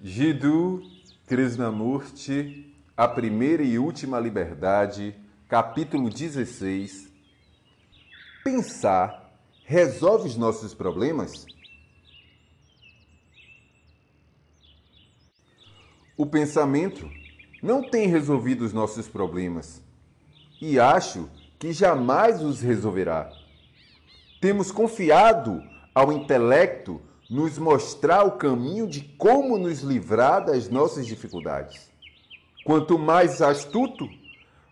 Jiddu Krishnamurti, A Primeira e Última Liberdade, capítulo 16. Pensar resolve os nossos problemas? O pensamento não tem resolvido os nossos problemas e acho que jamais os resolverá. Temos confiado ao intelecto nos mostrar o caminho de como nos livrar das nossas dificuldades. Quanto mais astuto,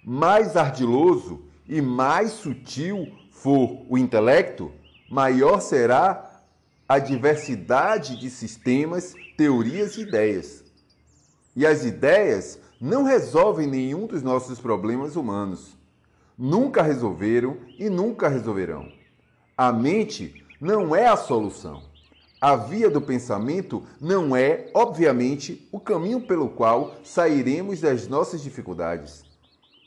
mais ardiloso e mais sutil for o intelecto, maior será a diversidade de sistemas, teorias e ideias. E as ideias não resolvem nenhum dos nossos problemas humanos. Nunca resolveram e nunca resolverão. A mente não é a solução. A via do pensamento não é, obviamente, o caminho pelo qual sairemos das nossas dificuldades.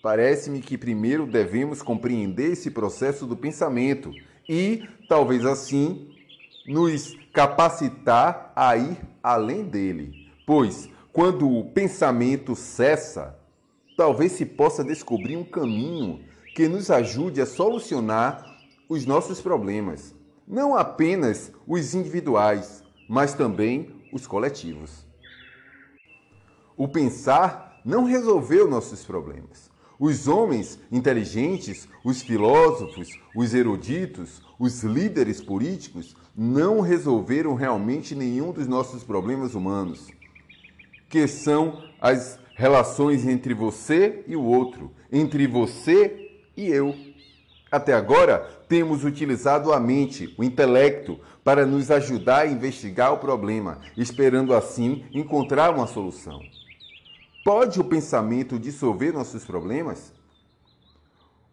Parece-me que primeiro devemos compreender esse processo do pensamento e, talvez assim, nos capacitar a ir além dele. Pois, quando o pensamento cessa, talvez se possa descobrir um caminho que nos ajude a solucionar os nossos problemas não apenas os individuais, mas também os coletivos. O pensar não resolveu nossos problemas. Os homens inteligentes, os filósofos, os eruditos, os líderes políticos não resolveram realmente nenhum dos nossos problemas humanos, que são as relações entre você e o outro, entre você e eu. Até agora, temos utilizado a mente, o intelecto, para nos ajudar a investigar o problema, esperando assim encontrar uma solução. Pode o pensamento dissolver nossos problemas?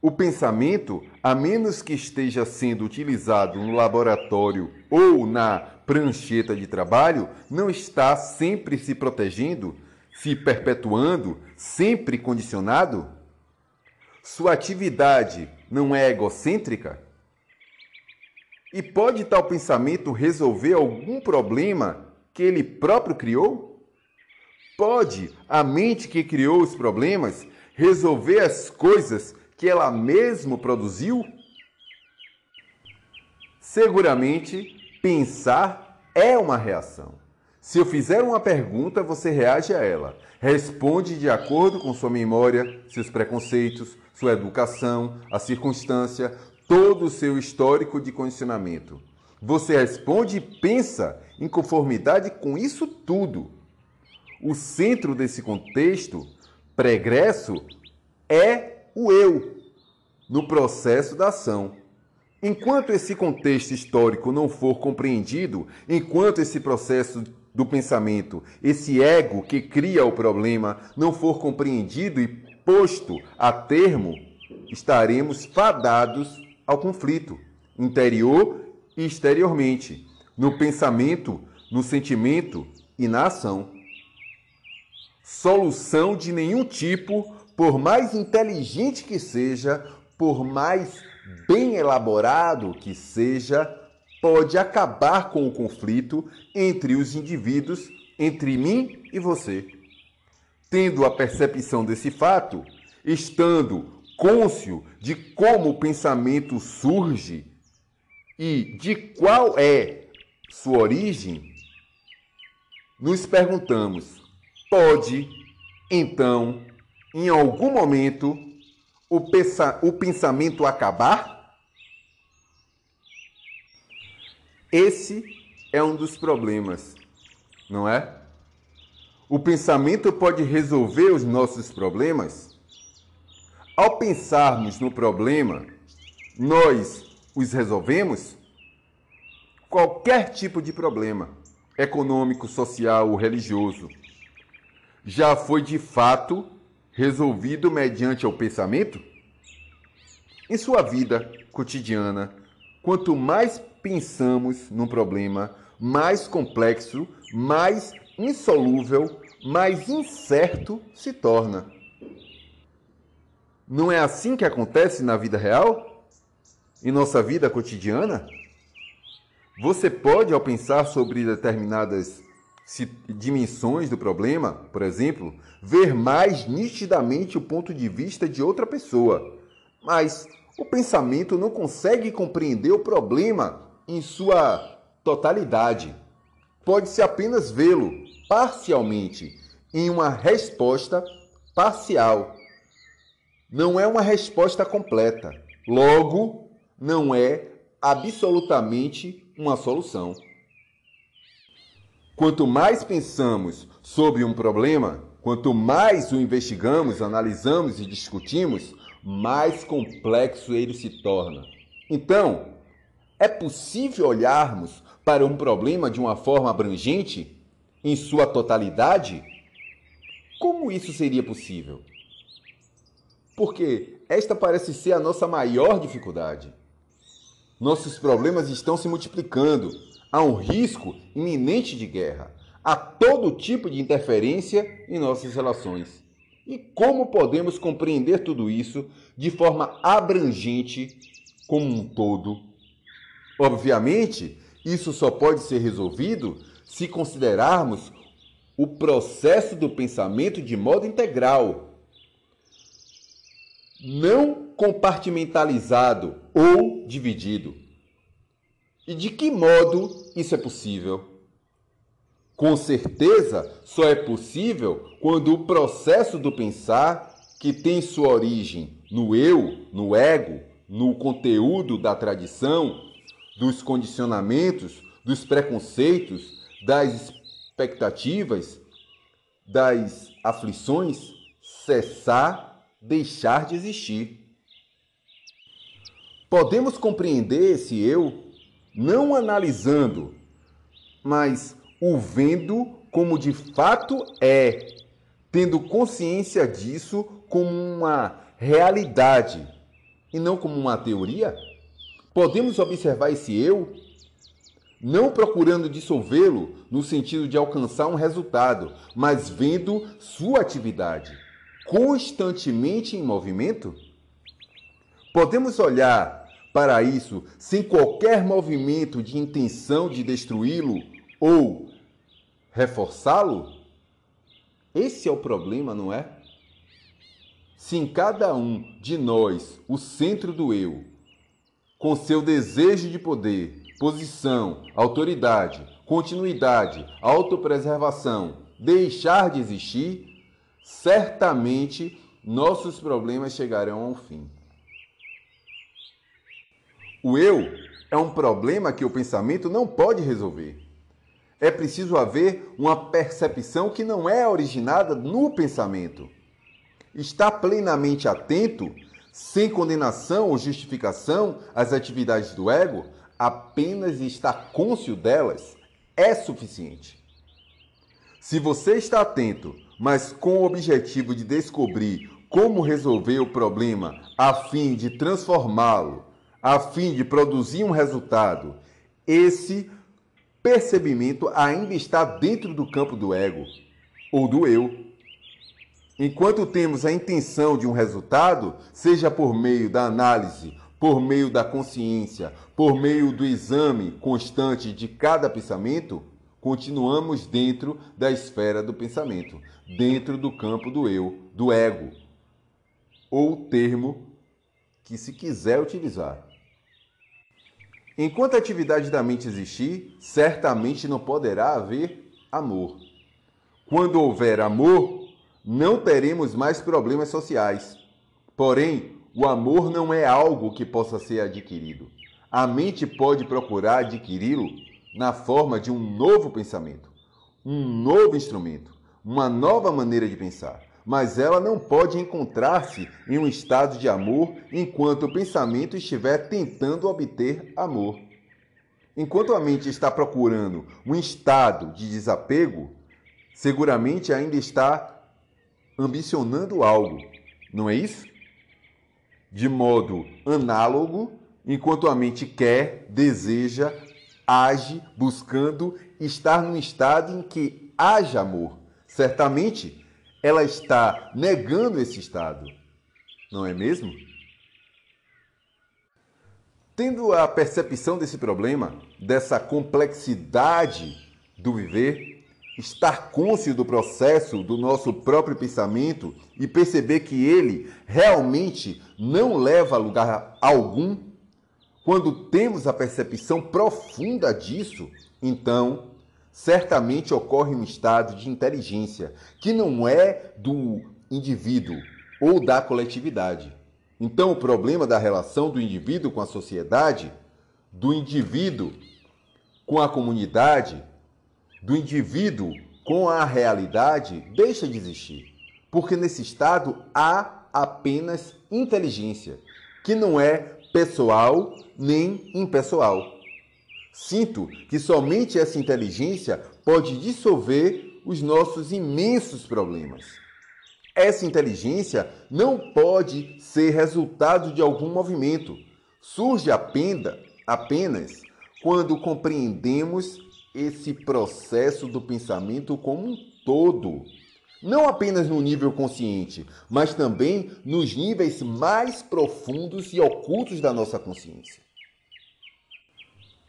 O pensamento, a menos que esteja sendo utilizado no laboratório ou na prancheta de trabalho, não está sempre se protegendo, se perpetuando, sempre condicionado? Sua atividade não é egocêntrica? E pode tal pensamento resolver algum problema que ele próprio criou? Pode a mente que criou os problemas resolver as coisas que ela mesma produziu? Seguramente, pensar é uma reação. Se eu fizer uma pergunta, você reage a ela. Responde de acordo com sua memória, seus preconceitos, sua educação, a circunstância, todo o seu histórico de condicionamento. Você responde e pensa em conformidade com isso tudo. O centro desse contexto pregresso é o eu no processo da ação. Enquanto esse contexto histórico não for compreendido, enquanto esse processo do pensamento, esse ego que cria o problema, não for compreendido e posto a termo, estaremos fadados ao conflito interior e exteriormente, no pensamento, no sentimento e na ação. Solução de nenhum tipo, por mais inteligente que seja, por mais bem elaborado que seja, pode acabar com o conflito entre os indivíduos, entre mim e você. Tendo a percepção desse fato, estando cônscio de como o pensamento surge e de qual é sua origem, nos perguntamos: pode, então, em algum momento, o, o pensamento acabar? Esse é um dos problemas, não é? O pensamento pode resolver os nossos problemas? Ao pensarmos no problema, nós os resolvemos? Qualquer tipo de problema, econômico, social ou religioso, já foi de fato resolvido mediante o pensamento? Em sua vida cotidiana, quanto mais pensamos num problema mais complexo, mais insolúvel, mais incerto se torna. Não é assim que acontece na vida real? Em nossa vida cotidiana? Você pode, ao pensar sobre determinadas dimensões do problema, por exemplo, ver mais nitidamente o ponto de vista de outra pessoa. Mas o pensamento não consegue compreender o problema em sua totalidade. Pode-se apenas vê-lo parcialmente em uma resposta parcial. Não é uma resposta completa. Logo, não é absolutamente uma solução. Quanto mais pensamos sobre um problema, quanto mais o investigamos, analisamos e discutimos, mais complexo ele se torna. Então, é possível olharmos para um problema de uma forma abrangente, em sua totalidade? Como isso seria possível? Porque esta parece ser a nossa maior dificuldade. Nossos problemas estão se multiplicando. Há um risco iminente de guerra. Há todo tipo de interferência em nossas relações. E como podemos compreender tudo isso de forma abrangente como um todo? Obviamente, isso só pode ser resolvido se considerarmos o processo do pensamento de modo integral, não compartimentalizado ou dividido. E de que modo isso é possível? Com certeza, só é possível quando o processo do pensar, que tem sua origem no eu, no ego, no conteúdo da tradição, dos condicionamentos, dos preconceitos, das expectativas, das aflições, cessar, deixar de existir. Podemos compreender esse eu não analisando, mas o vendo como de fato é, tendo consciência disso como uma realidade e não como uma teoria? Podemos observar esse eu não procurando dissolvê-lo no sentido de alcançar um resultado, mas vendo sua atividade constantemente em movimento? Podemos olhar para isso, sem qualquer movimento de intenção de destruí-lo ou reforçá-lo? Esse é o problema, não é? Se em cada um de nós, o centro do eu, com seu desejo de poder, posição, autoridade, continuidade, autopreservação, deixar de existir, certamente nossos problemas chegarão ao fim. O eu é um problema que o pensamento não pode resolver. É preciso haver uma percepção que não é originada no pensamento. Estar plenamente atento, sem condenação ou justificação às atividades do ego, apenas estar cônscio delas é suficiente. Se você está atento, mas com o objetivo de descobrir como resolver o problema a fim de transformá-lo a fim de produzir um resultado, esse percebimento ainda está dentro do campo do ego ou do eu. Enquanto temos a intenção de um resultado, seja por meio da análise, por meio da consciência, por meio do exame constante de cada pensamento, continuamos dentro da esfera do pensamento, dentro do campo do eu, do ego, ou termo que se quiser utilizar. Enquanto a atividade da mente existir, certamente não poderá haver amor. Quando houver amor, não teremos mais problemas sociais. Porém, o amor não é algo que possa ser adquirido. A mente pode procurar adquiri-lo na forma de um novo pensamento, um novo instrumento, uma nova maneira de pensar mas ela não pode encontrar-se em um estado de amor enquanto o pensamento estiver tentando obter amor. Enquanto a mente está procurando um estado de desapego, seguramente ainda está ambicionando algo, não é isso? De modo análogo, enquanto a mente quer, deseja, age buscando estar num estado em que haja amor. Certamente, ela está negando esse estado, não é mesmo? Tendo a percepção desse problema, dessa complexidade do viver, estar cônscio do processo do nosso próprio pensamento e perceber que ele realmente não leva a lugar algum, quando temos a percepção profunda disso, então certamente ocorre um estado de inteligência que não é do indivíduo ou da coletividade. Então, o problema da relação do indivíduo com a sociedade, do indivíduo com a comunidade, do indivíduo com a realidade deixa de existir. Porque nesse estado há apenas inteligência, que não é pessoal nem impessoal. Sinto que somente essa inteligência pode dissolver os nossos imensos problemas. Essa inteligência não pode ser resultado de algum movimento. Surge apenas, apenas quando compreendemos esse processo do pensamento como um todo. Não apenas no nível consciente, mas também nos níveis mais profundos e ocultos da nossa consciência.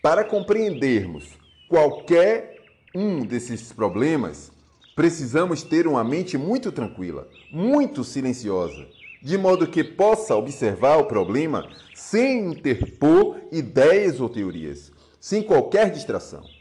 Para compreendermos qualquer um desses problemas, precisamos ter uma mente muito tranquila, muito silenciosa, de modo que possa observar o problema sem interpor ideias ou teorias, sem qualquer distração.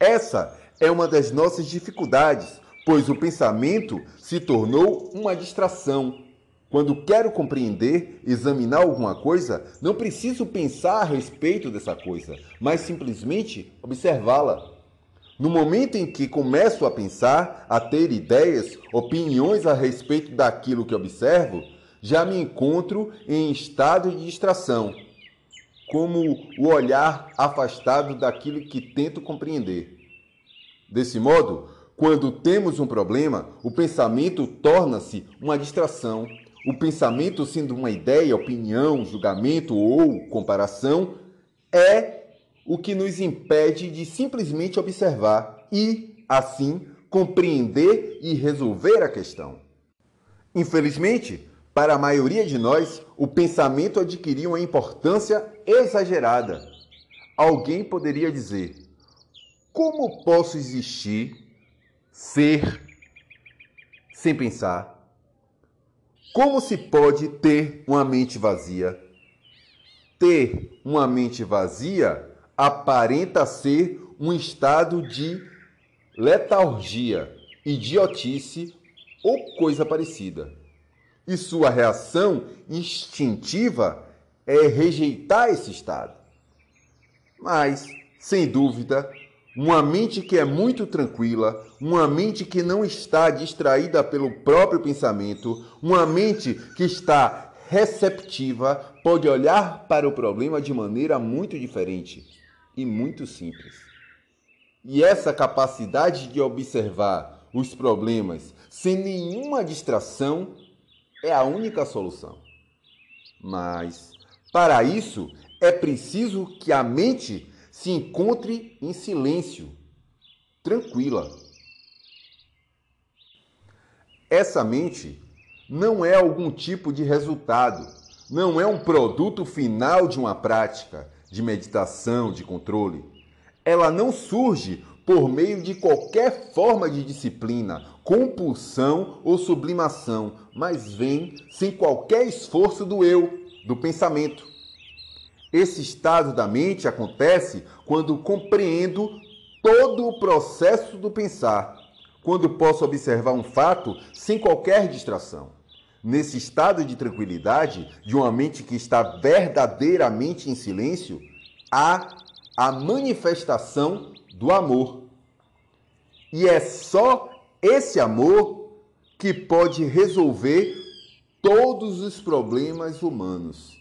Essa é uma das nossas dificuldades, pois o pensamento se tornou uma distração. Quando quero compreender, examinar alguma coisa, não preciso pensar a respeito dessa coisa, mas simplesmente observá-la. No momento em que começo a pensar, a ter ideias, opiniões a respeito daquilo que observo, já me encontro em estado de distração como o olhar afastado daquilo que tento compreender. Desse modo, quando temos um problema, o pensamento torna-se uma distração. O pensamento, sendo uma ideia, opinião, julgamento ou comparação, é o que nos impede de simplesmente observar e, assim, compreender e resolver a questão. Infelizmente, para a maioria de nós, o pensamento adquiriu uma importância exagerada. Alguém poderia dizer: como posso existir, ser, sem pensar? Como se pode ter uma mente vazia? Ter uma mente vazia aparenta ser um estado de letargia, idiotice ou coisa parecida e sua reação instintiva é rejeitar esse estado. Mas, sem dúvida, uma mente que é muito tranquila, uma mente que não está distraída pelo próprio pensamento, uma mente que está receptiva, pode olhar para o problema de maneira muito diferente e muito simples. E essa capacidade de observar os problemas sem nenhuma distração é a única solução. Mas, para isso, é preciso que a mente se encontre em silêncio, tranquila. Essa mente não é algum tipo de resultado, não é um produto final de uma prática de meditação, de controle. Ela não surge por meio de qualquer forma de disciplina, compulsão ou sublimação, mas vem sem qualquer esforço do eu, do pensamento. Esse estado da mente acontece quando compreendo todo o processo do pensar, quando posso observar um fato sem qualquer distração. Nesse estado de tranquilidade, de uma mente que está verdadeiramente em silêncio, há a manifestação do amor. E é só esse amor que pode resolver todos os problemas humanos.